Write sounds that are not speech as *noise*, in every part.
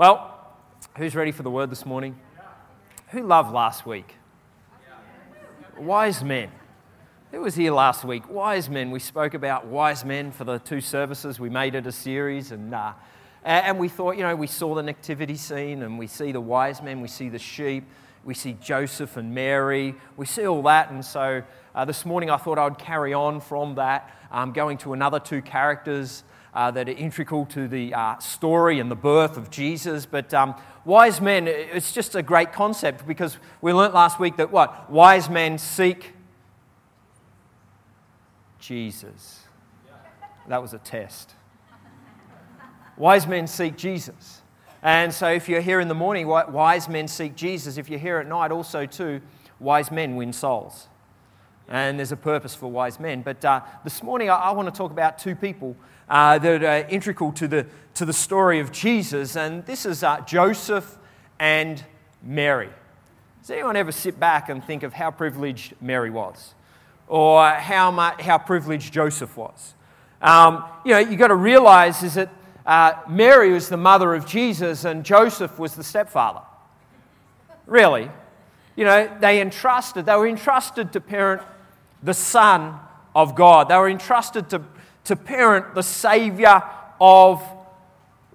Well, who's ready for the word this morning? Who loved last week? Wise men. Who was here last week? Wise men. We spoke about wise men for the two services. We made it a series, and uh, and we thought, you know, we saw the nativity scene, and we see the wise men, we see the sheep, we see Joseph and Mary, we see all that, and so uh, this morning I thought I would carry on from that, um, going to another two characters uh, that are integral to the uh, story and the birth of Jesus. But um, wise men, it's just a great concept because we learnt last week that what? Wise men seek Jesus. That was a test. Wise men seek Jesus. And so if you're here in the morning, wise men seek Jesus. If you're here at night, also too, wise men win souls. And there's a purpose for wise men. But uh, this morning, I, I, want to talk about two people uh, that are integral to the, to the story of Jesus. And this is uh, Joseph and Mary. Does anyone ever sit back and think of how privileged Mary was? Or how, much, how privileged Joseph was? Um, you know, you've got to realize is that uh, Mary was the mother of Jesus and Joseph was the stepfather. Really. You know, they entrusted, they were entrusted to parent the Son of God. They were entrusted to, to parent the Savior of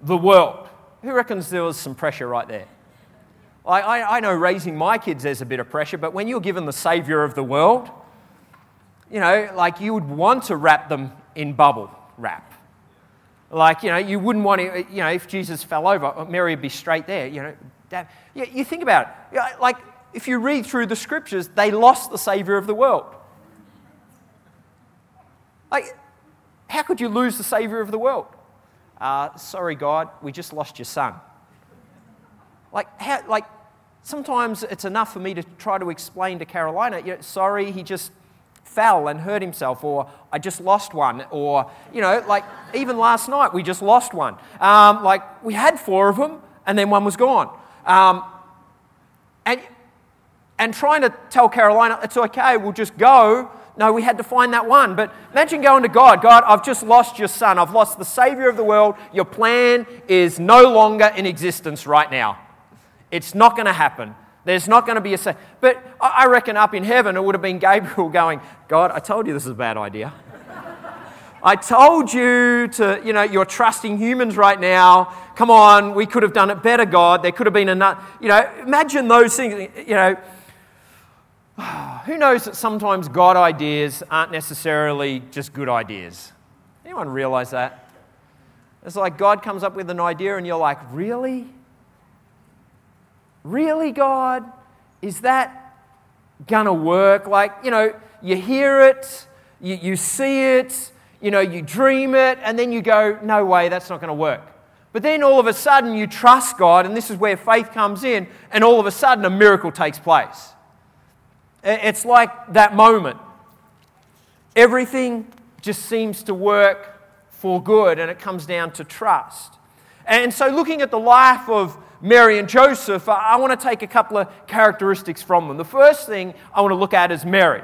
the world. Who reckons there was some pressure right there? I, I, I know raising my kids there's a bit of pressure, but when you're given the Savior of the world, you know, like you would want to wrap them in bubble wrap. Like, you know, you wouldn't want to, you know, if Jesus fell over, uh, Mary would be straight there, you know. Dad. You think about it. Like, if you read through the scriptures, they lost the Savior of the world. Like, how could you lose the Savior of the world? Uh, sorry, God, we just lost your son. Like, how, like, sometimes it's enough for me to try to explain to Carolina, you know, sorry, he just fell and hurt himself, or I just lost one, or, you know, like even last night we just lost one. Um, like we had four of them and then one was gone. Um, and, and trying to tell Carolina, it's okay, we'll just go. No, we had to find that one. But imagine going to God God, I've just lost your son. I've lost the Savior of the world. Your plan is no longer in existence right now. It's not going to happen. There's not going to be a. Sa- but I reckon up in heaven it would have been Gabriel going, God, I told you this is a bad idea. I told you to, you know, you're trusting humans right now. Come on, we could have done it better, God. There could have been another, you know, imagine those things, you know. *sighs* Who knows that sometimes God ideas aren't necessarily just good ideas? Anyone realize that? It's like God comes up with an idea and you're like, really? Really, God? Is that gonna work? Like, you know, you hear it, you, you see it, you know, you dream it, and then you go, no way, that's not gonna work. But then all of a sudden you trust God, and this is where faith comes in, and all of a sudden a miracle takes place. It's like that moment. Everything just seems to work for good, and it comes down to trust. And so, looking at the life of Mary and Joseph, I want to take a couple of characteristics from them. The first thing I want to look at is Mary.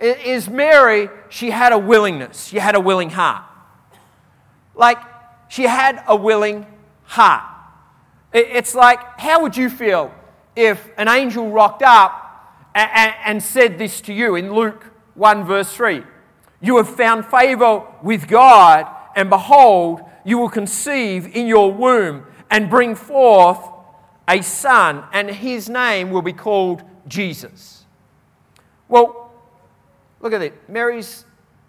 Is Mary, she had a willingness, she had a willing heart. Like, she had a willing heart. It's like, how would you feel if an angel rocked up and said this to you in Luke 1, verse 3? You have found favor with God, and behold, you will conceive in your womb and bring forth a son, and his name will be called Jesus. Well, look at it. Mary's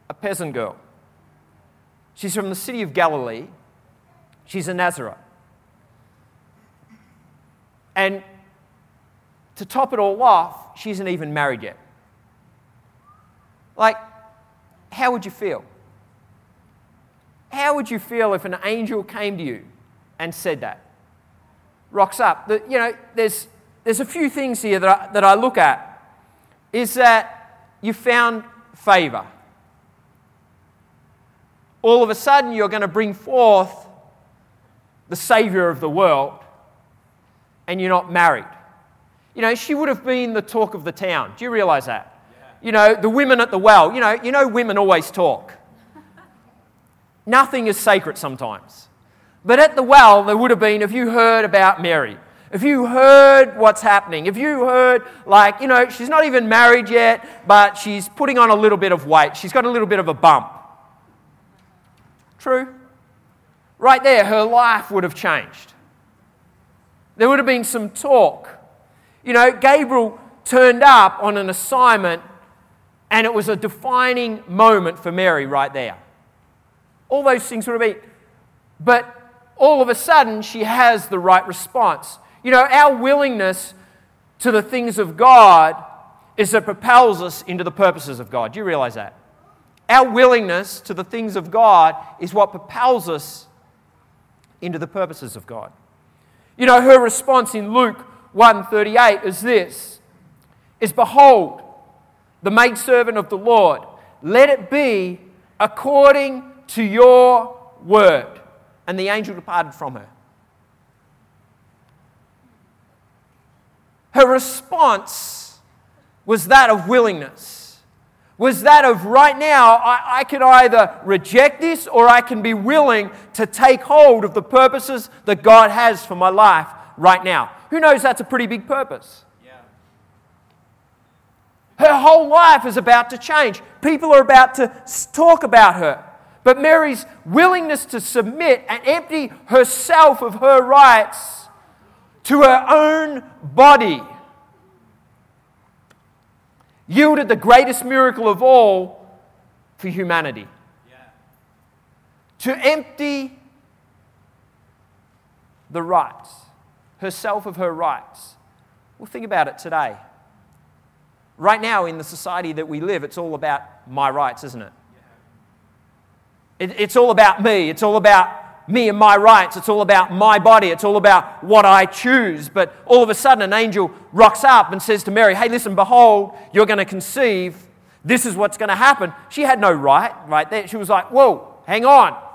a peasant girl. She's from the city of Galilee. She's a Nazareth. And to top it all off, she isn't even married yet. Like, how would you feel? How would you feel if an angel came to you and said that. Rocks up. The, you know, there's, there's a few things here that I, that I look at. Is that you found favor. All of a sudden, you're going to bring forth the Savior of the world, and you're not married. You know, she would have been the talk of the town. Do you realize that? Yeah. You know, the women at the well. You know, you know women always talk. Nothing is sacred sometimes. But at the well, there would have been, if you heard about Mary, if you heard what's happening, if you heard, like, you know, she's not even married yet, but she's putting on a little bit of weight, she's got a little bit of a bump. True? Right there, her life would have changed. There would have been some talk. You know, Gabriel turned up on an assignment, and it was a defining moment for Mary right there. All those things would have been. But all of a sudden, she has the right response. You know, our willingness to the things of God is that propels us into the purposes of God. Do you realize that? Our willingness to the things of God is what propels us into the purposes of God. You know, her response in Luke 1:38 is this: is behold, the maidservant of the Lord, let it be according to your word. And the angel departed from her. Her response was that of willingness, was that of right now, I, I can either reject this or I can be willing to take hold of the purposes that God has for my life right now. Who knows that's a pretty big purpose? Her whole life is about to change. People are about to talk about her. But Mary's willingness to submit and empty herself of her rights to her own body yielded the greatest miracle of all for humanity. Yeah. To empty the rights, herself of her rights. Well, think about it today. Right now, in the society that we live, it's all about my rights, isn't it? it it's all about me. It's all about me and my rights. It's all about my body. It's all about what I choose. But all of a sudden, an angel rocks up and says to Mary, Hey, listen, behold, you're going to conceive. This is what's going to happen. She had no right right there. She was like, Whoa, hang on.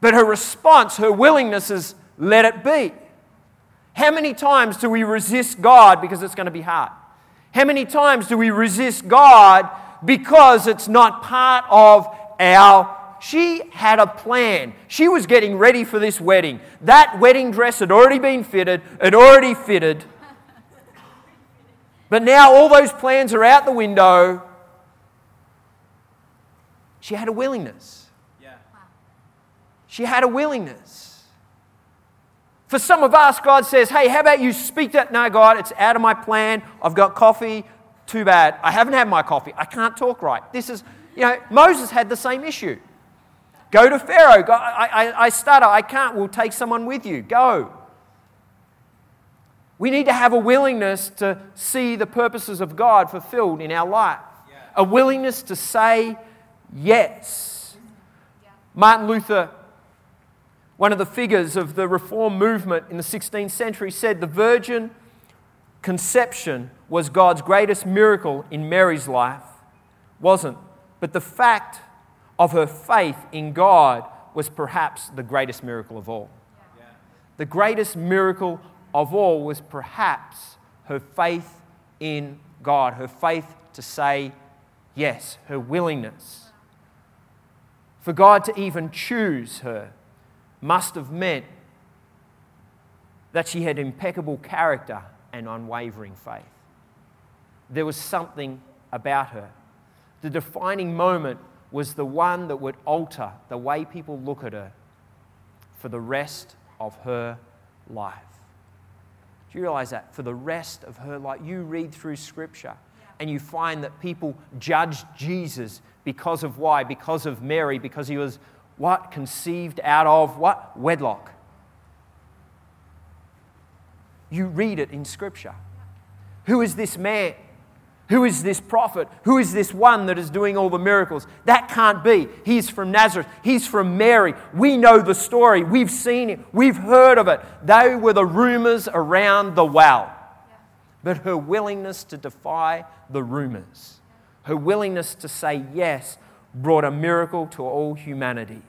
But her response, her willingness is, Let it be. How many times do we resist God because it's going to be hard? How many times do we resist God because it's not part of our she had a plan. She was getting ready for this wedding. That wedding dress had already been fitted, it already fitted. But now all those plans are out the window. She had a willingness. She had a willingness. For some of us, God says, Hey, how about you speak that? No, God, it's out of my plan. I've got coffee. Too bad. I haven't had my coffee. I can't talk right. This is you know, Moses had the same issue. Go to Pharaoh. Go, I, I, I stutter. I can't. We'll take someone with you. Go. We need to have a willingness to see the purposes of God fulfilled in our life, yeah. a willingness to say yes. Yeah. Martin Luther, one of the figures of the Reform movement in the 16th century, said the virgin conception was God's greatest miracle in Mary's life. Wasn't but the fact of her faith in God was perhaps the greatest miracle of all. The greatest miracle of all was perhaps her faith in God, her faith to say yes, her willingness. For God to even choose her must have meant that she had impeccable character and unwavering faith. There was something about her the defining moment was the one that would alter the way people look at her for the rest of her life. Do you realize that? For the rest of her life. You read through Scripture and you find that people judged Jesus because of why? Because of Mary, because he was what? Conceived out of what? Wedlock. You read it in Scripture. Who is this man? Who is this prophet? Who is this one that is doing all the miracles? That can't be. He's from Nazareth. He's from Mary. We know the story. We've seen it. We've heard of it. They were the rumors around the well. But her willingness to defy the rumors, her willingness to say yes, brought a miracle to all humanity.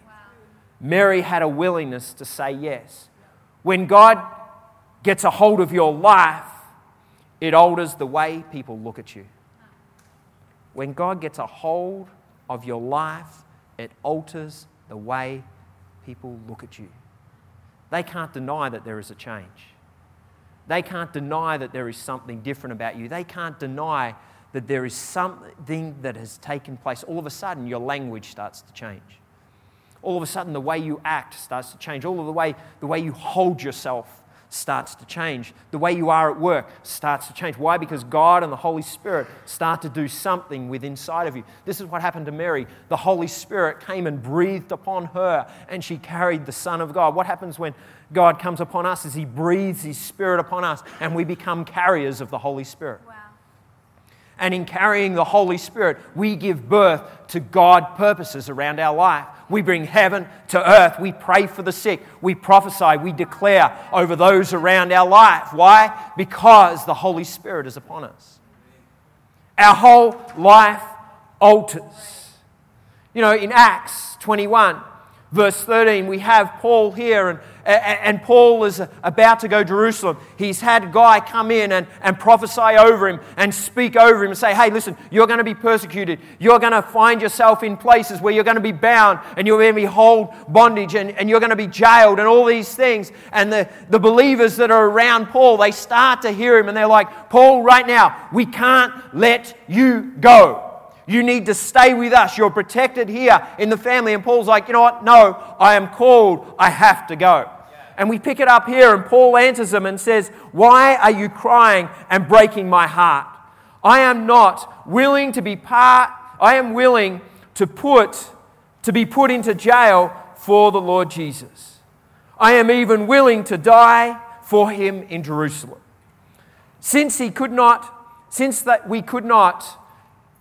Mary had a willingness to say yes. When God gets a hold of your life, it alters the way people look at you. When God gets a hold of your life, it alters the way people look at you. They can't deny that there is a change. They can't deny that there is something different about you. They can't deny that there is something that has taken place. All of a sudden, your language starts to change. All of a sudden, the way you act starts to change. All of the way, the way you hold yourself starts to change. The way you are at work starts to change. Why? Because God and the Holy Spirit start to do something within inside of you. This is what happened to Mary. The Holy Spirit came and breathed upon her, and she carried the Son of God. What happens when God comes upon us is He breathes His Spirit upon us, and we become carriers of the Holy Spirit. Wow. And in carrying the Holy Spirit, we give birth to God purposes around our life. We bring heaven to earth. We pray for the sick. We prophesy. We declare over those around our life. Why? Because the Holy Spirit is upon us. Our whole life alters. You know, in Acts 21, verse 13, we have Paul here, and, and Paul is about to go to Jerusalem. He's had a guy come in and, and prophesy over him and speak over him and say, Hey, listen, you're going to be persecuted. You're going to find yourself in places where you're going to be bound and you're going to be hold bondage and, and you're going to be jailed and all these things. And the, the believers that are around Paul, they start to hear him and they're like, Paul, right now, we can't let you go. You need to stay with us. You're protected here in the family. And Paul's like, you know what? No, I am called. I have to go. And we pick it up here, and Paul answers them and says, Why are you crying and breaking my heart? I am not willing to be part, I am willing to put, to be put into jail for the Lord Jesus. I am even willing to die for him in Jerusalem. Since he could not, since that we could not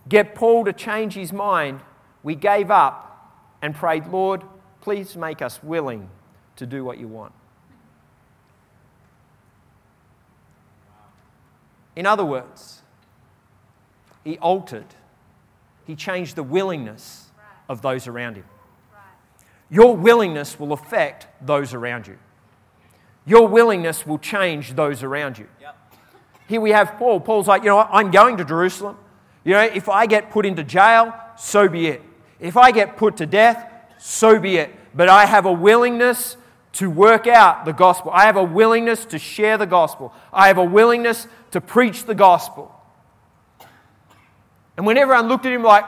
get Paul to change his mind, we gave up and prayed, Lord, please make us willing to do what you want. In other words, he altered, he changed the willingness of those around him. Your willingness will affect those around you. Your willingness will change those around you. Here we have Paul. Paul's like, you know what? I'm going to Jerusalem. You know, if I get put into jail, so be it. If I get put to death, so be it. But I have a willingness to work out the gospel. I have a willingness to share the gospel. I have a willingness to preach the gospel. And when everyone looked at him like,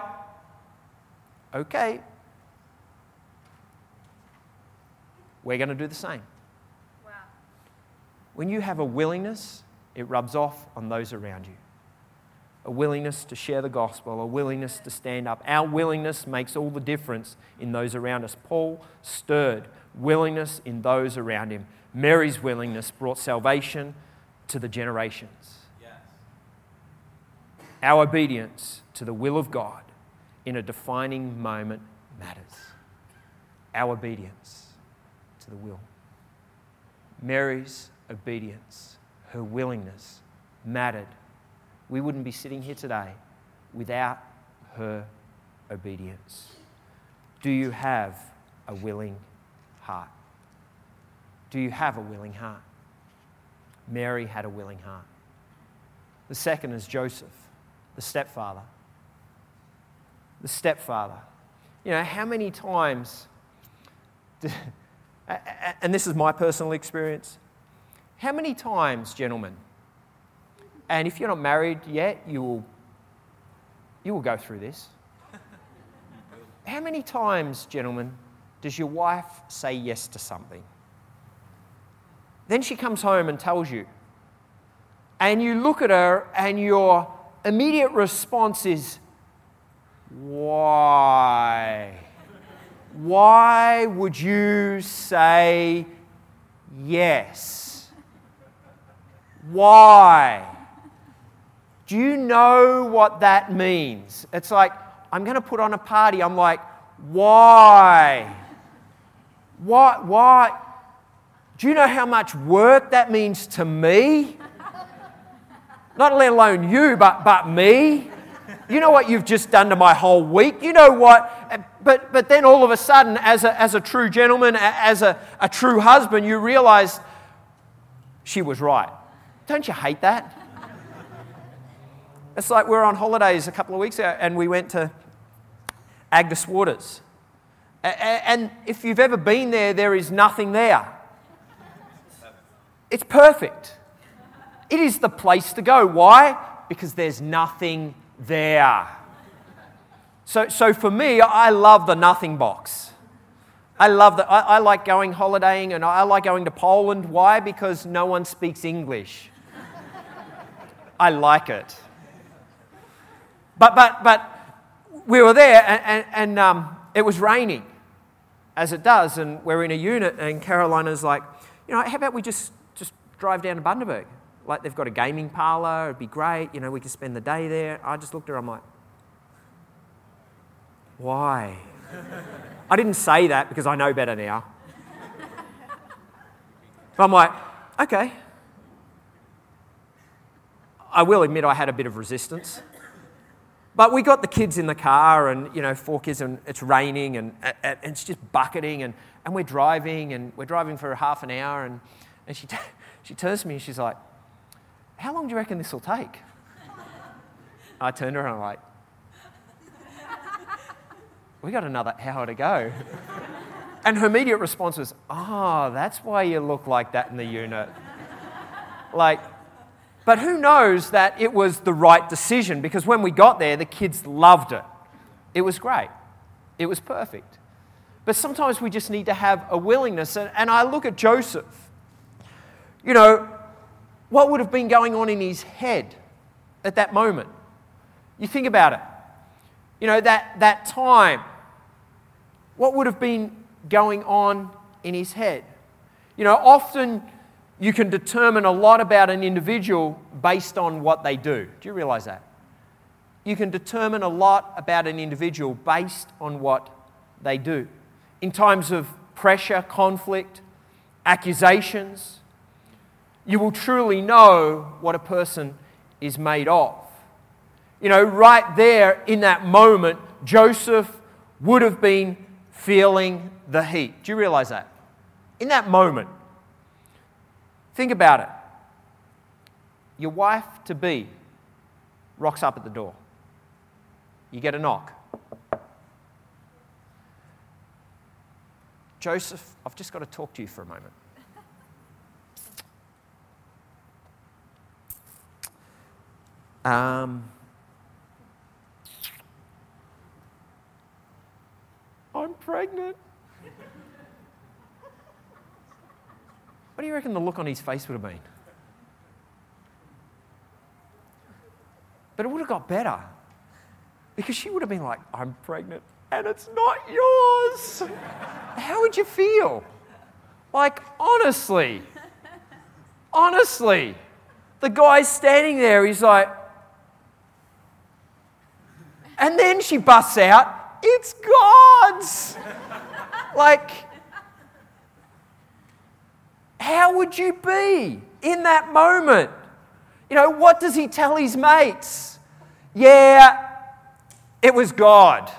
okay, we're going to do the same. Wow. When you have a willingness, it rubs off on those around you a willingness to share the gospel, a willingness to stand up. Our willingness makes all the difference in those around us. Paul stirred willingness in those around him. Mary's willingness brought salvation to the generations. Yes. Our obedience to the will of God in a defining moment matters. Our obedience to the will. Mary's obedience, her willingness, mattered we wouldn't be sitting here today without her obedience. Do you have a willing heart? Do you have a willing heart? Mary had a willing heart. The second is Joseph, the stepfather. The stepfather. You know, how many times, *laughs* and this is my personal experience, how many times, gentlemen, and if you're not married yet, you will, you will go through this. *laughs* How many times, gentlemen, does your wife say yes to something? Then she comes home and tells you. And you look at her, and your immediate response is, Why? Why would you say yes? Why? Do you know what that means? It's like, I'm going to put on a party. I'm like, why? Why? Why? Do you know how much work that means to me? Not let alone you, but, but me. You know what you've just done to my whole week. You know what? But, but then all of a sudden, as a, as a true gentleman, as a, a true husband, you realize she was right. Don't you hate that? It's like we were on holidays a couple of weeks ago and we went to Agnes Waters. And if you've ever been there, there is nothing there. It's perfect. It is the place to go. Why? Because there's nothing there. So, so for me, I love the nothing box. I love that. I, I like going holidaying and I like going to Poland. Why? Because no one speaks English. I like it. But, but, but we were there and, and, and um, it was raining, as it does, and we're in a unit, and Carolina's like, you know, how about we just, just drive down to Bundaberg? Like they've got a gaming parlour, it'd be great, you know, we could spend the day there. I just looked at her, I'm like, why? I didn't say that because I know better now. But I'm like, okay. I will admit I had a bit of resistance. But we got the kids in the car, and you know, four kids, and it's raining, and, and it's just bucketing, and, and we're driving, and we're driving for half an hour, and, and she, *laughs* she turns to me and she's like, How long do you reckon this will take? I turned to her and I'm like, We got another hour to go. *laughs* And her immediate response was, Oh, that's why you look like that in the unit. Like, but who knows that it was the right decision because when we got there, the kids loved it. It was great, it was perfect. But sometimes we just need to have a willingness. And, I look at Joseph. You know, what would have been going on in his head at that moment? You think about it. You know, that, that time, what would have been going on in his head? You know, often you can determine a lot about an individual based on what they do. Do you realize that? You can determine a lot about an individual based on what they do. In times of pressure, conflict, accusations, you will truly know what a person is made of. You know, right there in that moment, Joseph would have been feeling the heat. Do you realize that? In that moment, Think about it. Your wife to be rocks up at the door. You get a knock. Joseph, I've just got to talk to you for a moment. Um, I'm pregnant. What do you reckon the look on his face would have been? But it would have got better because she would have been like, I'm pregnant and it's not yours. How would you feel? Like, honestly, honestly, the guy's standing there, he's like, and then she busts out, It's God's. like, how would you be in that moment? You know, what does he tell his mates? Yeah, it was God.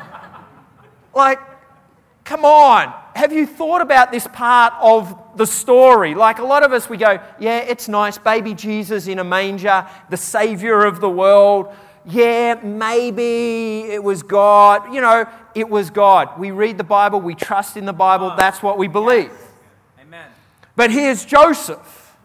*laughs* like, come on. Have you thought about this part of the story? Like a lot of us, we go, yeah, it's nice, baby Jesus in a manger, the Savior of the world. Yeah, maybe it was God. You know, it was God. We read the Bible, we trust in the Bible, that's what we believe. But here's Joseph.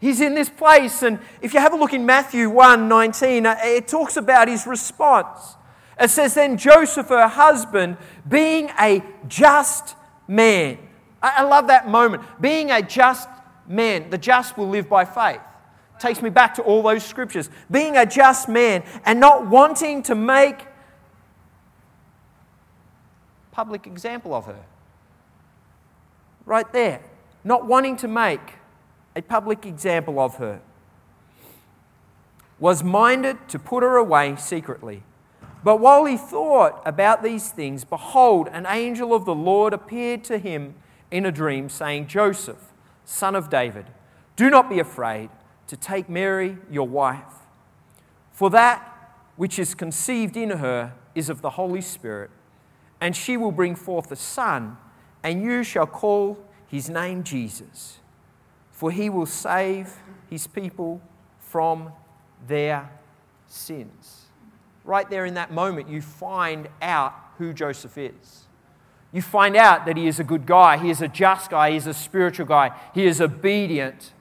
He's in this place, and if you have a look in Matthew 1 19, uh, it talks about his response. It says, Then Joseph, her husband, being a just man. I love that moment. Being a just man, the just will live by faith. Takes me back to all those scriptures. Being a just man and not wanting to make public example of her. Right there not wanting to make a public example of her, was minded to put her away secretly. But while he thought about these things, behold, an angel of the Lord appeared to him in a dream, saying, Joseph, son of David, do not be afraid to take Mary, your wife, for that which is conceived in her is of the Holy Spirit, and she will bring forth a son, and you shall call his name Jesus, for he will save his people from their sins. Right there in that moment, you find out who Joseph is. You find out that he is a good guy, he is a just guy, he is a spiritual guy, he is obedient.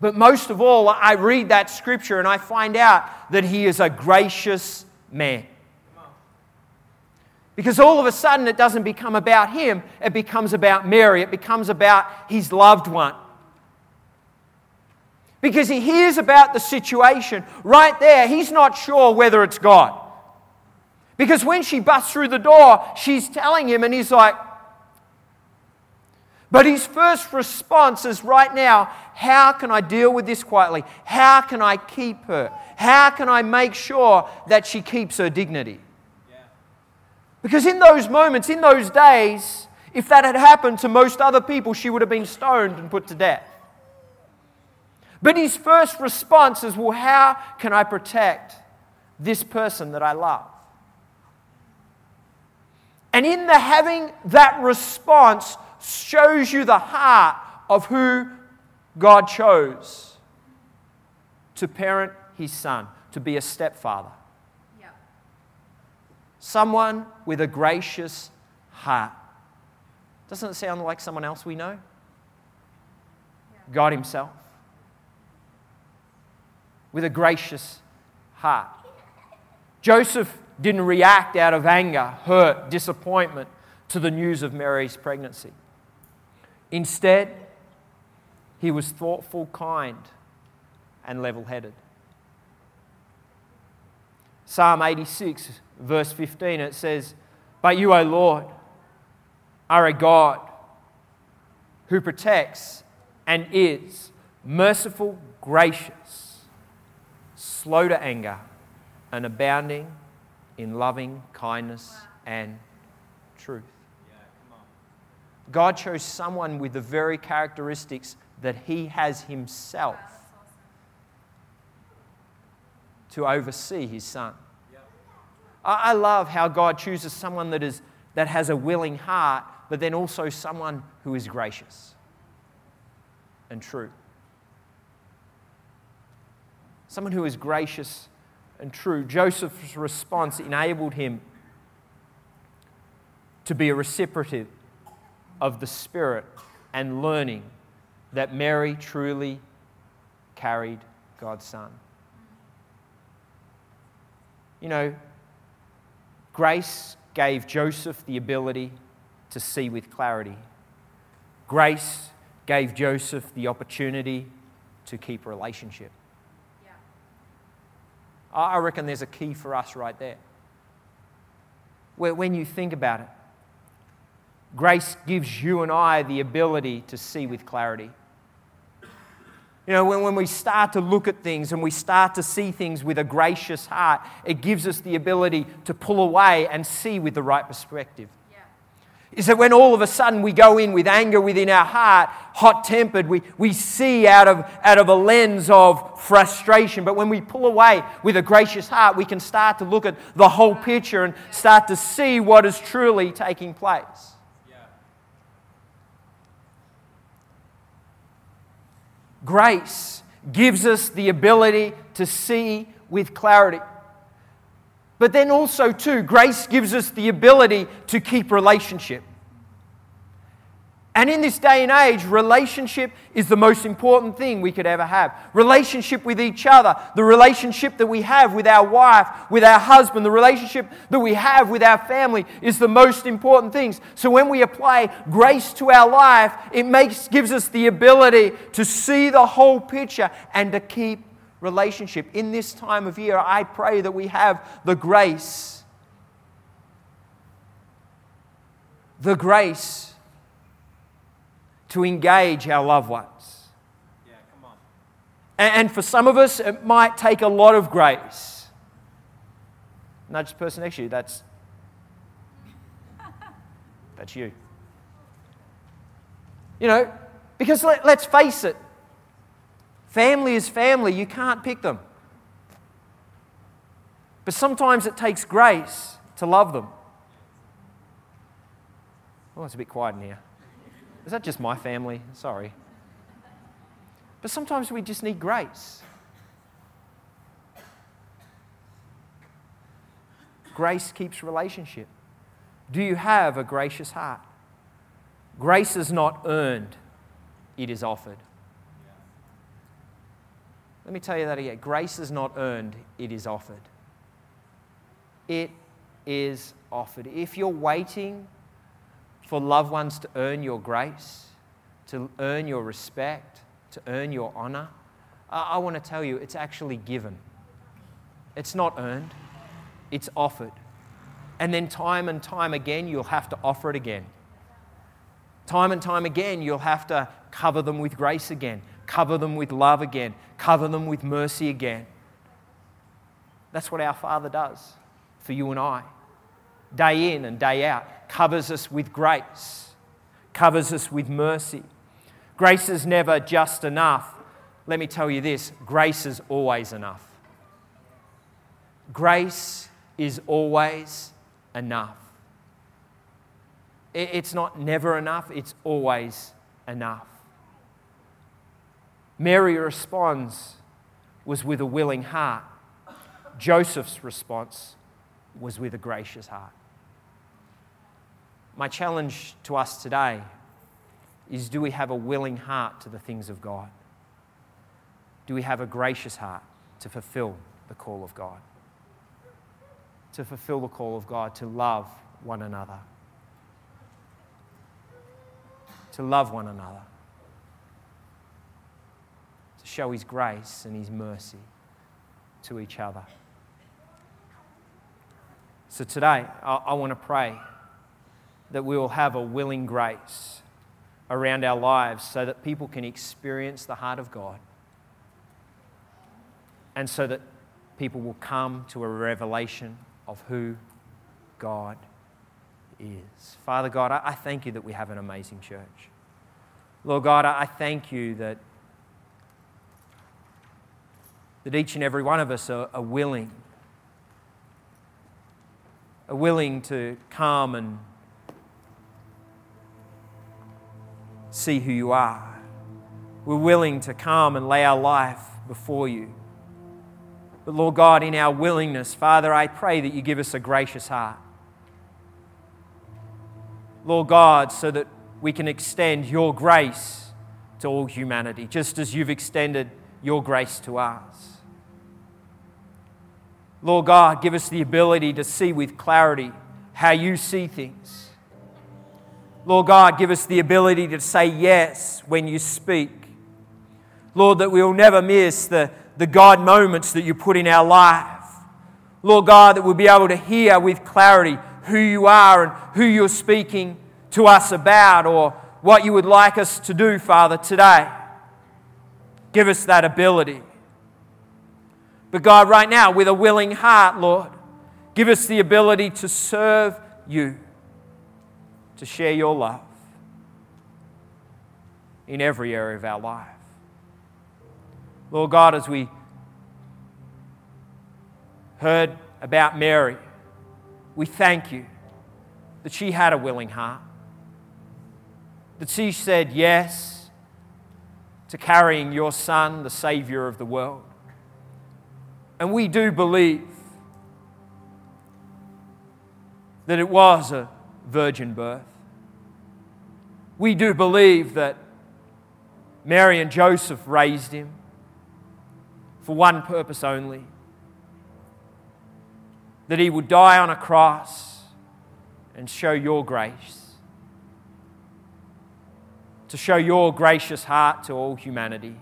But most of all, I read that scripture and I find out that he is a gracious man. Because all of a sudden it doesn't become about him, it becomes about Mary, it becomes about his loved one. Because he hears about the situation right there, he's not sure whether it's God. Because when she busts through the door, she's telling him, and he's like, but his first response is right now, how can I deal with this quietly? How can I keep her? How can I make sure that she keeps her dignity? Because in those moments, in those days, if that had happened to most other people, she would have been stoned and put to death. But his first response is, well, how can I protect this person that I love? And in the having that response shows you the heart of who God chose to parent his son, to be a stepfather. Someone with a gracious heart. Doesn't it sound like someone else we know? God Himself. With a gracious heart. Joseph didn't react out of anger, hurt, disappointment to the news of Mary's pregnancy. Instead, he was thoughtful, kind, and level headed. Psalm 86, verse 15, it says, But you, O Lord, are a God who protects and is merciful, gracious, slow to anger, and abounding in loving kindness and truth. God chose someone with the very characteristics that He has Himself to oversee His Son. I love how God chooses someone that, is, that has a willing heart, but then also someone who is gracious and true. Someone who is gracious and true. Joseph's response enabled him to be a recipient of the Spirit and learning that Mary truly carried God's Son. You know, grace gave Joseph the ability to see with clarity. Grace gave Joseph the opportunity to keep a relationship. I reckon there's a key for us right there. Where when you think about it, grace gives you and I the ability to see with clarity. You know, when, when we start to look at things and we start to see things with a gracious heart, it gives us the ability to pull away and see with the right perspective is that when all of a sudden we go in with anger within our heart, hot tempered, we, we see out of, out of a lens of frustration. But when we pull away with a gracious heart, we can start to look at the whole picture and start to see what is truly taking place. Grace gives us the ability to see with clarity. But then also, too, grace gives us the ability to keep relationship. And in this day and age, relationship is the most important thing we could ever have. Relationship with each other, the relationship that we have with our wife, with our husband, the relationship that we have with our family is the most important things. So when we apply grace to our life, it makes, gives us the ability to see the whole picture and to keep relationship. In this time of year, I pray that we have the grace, the grace to engage our loved ones. Yeah, come on. And for some of us, it might take a lot of grace. Nudge the person next to you, that's, that's you. You know, because let, let's face it, Family is family, you can't pick them. But sometimes it takes grace to love them. Oh, it's a bit quiet in here. Is that just my family? Sorry. But sometimes we just need grace. Grace keeps relationship. Do you have a gracious heart? Grace is not earned, it is offered. Let me tell you that again. Grace is not earned, it is offered. It is offered. If you're waiting for loved ones to earn your grace, to earn your respect, to earn your honor, I, want to tell you it's actually given. It's not earned, it's offered. And then time and time again, you'll have to offer it again. Time and time again, you'll have to cover them with grace again, cover them with love again, cover them with mercy again. That's what our Father does for you and I. Day in and day out, covers us with grace, covers us with mercy. Grace is never just enough. Let me tell you this grace is always enough. Grace is always enough. It's not never enough, it's always enough. Mary responds was with a willing heart. Joseph's response was with a gracious heart. My challenge to us today is do we have a willing heart to the things of God? Do we have a gracious heart to fulfill the call of God? To fulfill the call of God to love one another. To love one another. To show His grace and His mercy to each other. So today, I, I want to pray that we will have a willing grace around our lives so that people can experience the heart of God and so that people will come to a revelation of who God is. Father God, I thank you that we have an amazing church. Lord God, I thank you that, that each and every one of us are, are willing are willing to come and see who you are. We're willing to come and lay our life before you. But Lord God, in our willingness, Father, I pray that you give us a gracious heart. Lord God, so that we can extend your grace to all humanity, just as you've extended your grace to us. Lord God, give us the ability to see with clarity how you see things. Lord God, give us the ability to say yes when you speak. Lord, that we will never miss the, the God moments that you put in our life. Lord God, that we'll be able to hear with clarity who you are and who you're speaking to us about or what you would like us to do, Father, today. Give us that ability. But God, right now, with a willing heart, Lord, give us the ability to serve you, to share your love in every area of our life. Lord God, as we heard about Mary, we thank you that she had a willing heart, that she said yes to carrying your Son, the Savior of the world. And we do believe that it was a virgin birth. We do believe that Mary and Joseph raised him for one purpose only that he would die on a cross and show your grace, to show your gracious heart to all humanity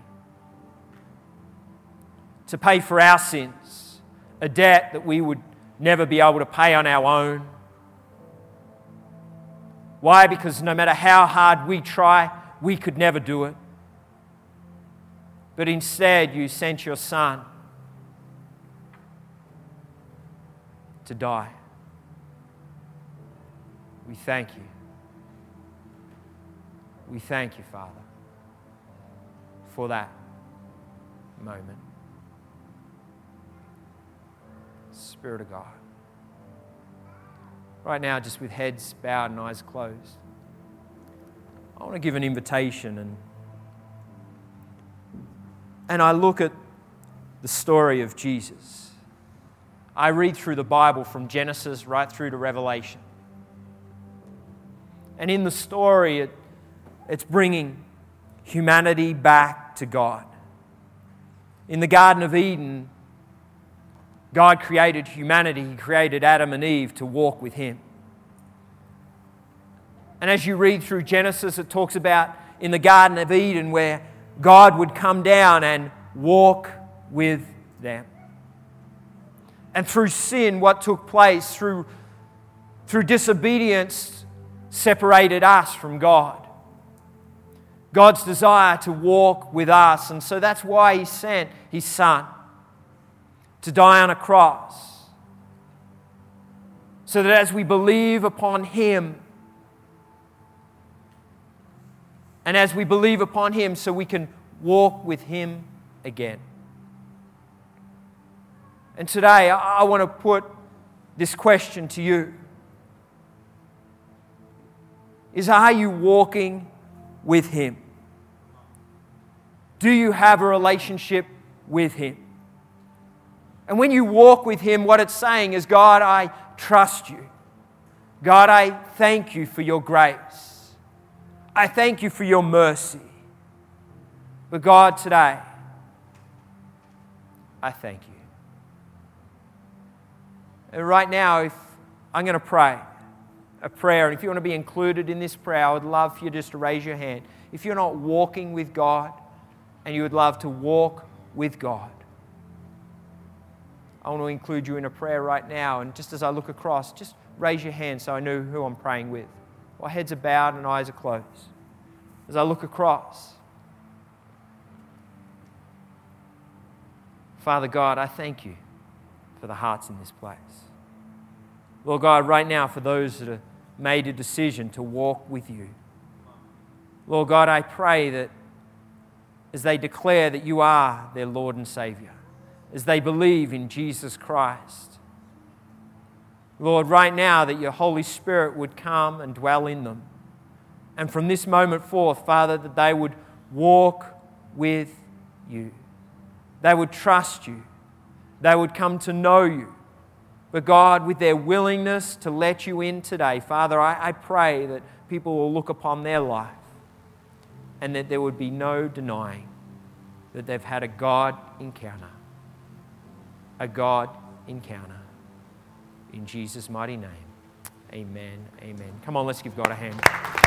to pay for our sins, a debt that we would never be able to pay on our own. Why? Because no matter how hard we try, we could never do it. But instead, you sent your son to die. We thank you. We thank you, Father, for that moment. Spirit of God. Right now, just with heads bowed and eyes closed, I want to give an invitation and and I look at the story of Jesus. I read through the Bible from Genesis right through to Revelation. And in the story, it, it's bringing humanity back to God. In the Garden of Eden, God created humanity, He created Adam and Eve to walk with Him. And as you read through Genesis, it talks about in the Garden of Eden where God would come down and walk with them. And through sin, what took place, through, through disobedience, separated us from God. God's desire to walk with us. And so that's why He sent His Son to die on a cross. So that as we believe upon Him, and as we believe upon Him, so we can walk with Him again. And today, I want to put this question to you is are you walking with Him? Do you have a relationship with Him? And when you walk with Him, what it's saying is, God, I trust you. God, I thank you for your grace. I thank you for your mercy. But God, today, I thank you. And right now, if I'm going to pray a prayer, and if you want to be included in this prayer, I would love for you just to raise your hand. If you're not walking with God and you would love to walk with God, I want to include you in a prayer right now. And just as I look across, just raise your hand so I know who I'm praying with. While heads are bowed and eyes are closed. As I look across, Father God, I thank you for the hearts in this place. Lord God, right now, for those that have made a decision to walk with you, Lord God, I pray that as they declare that you are their Lord and Savior, as they believe in Jesus Christ, Lord, right now that your Holy Spirit would come and dwell in them. And from this moment forth, Father, that they would walk with you. They would trust you. They would come to know you. But God, with their willingness to let you in today, Father, I, I pray that people will look upon their life and that there would be no denying that they've had a God encounter. A God encounter. In Jesus' mighty name. Amen. Amen. Come on, let's give God a hand.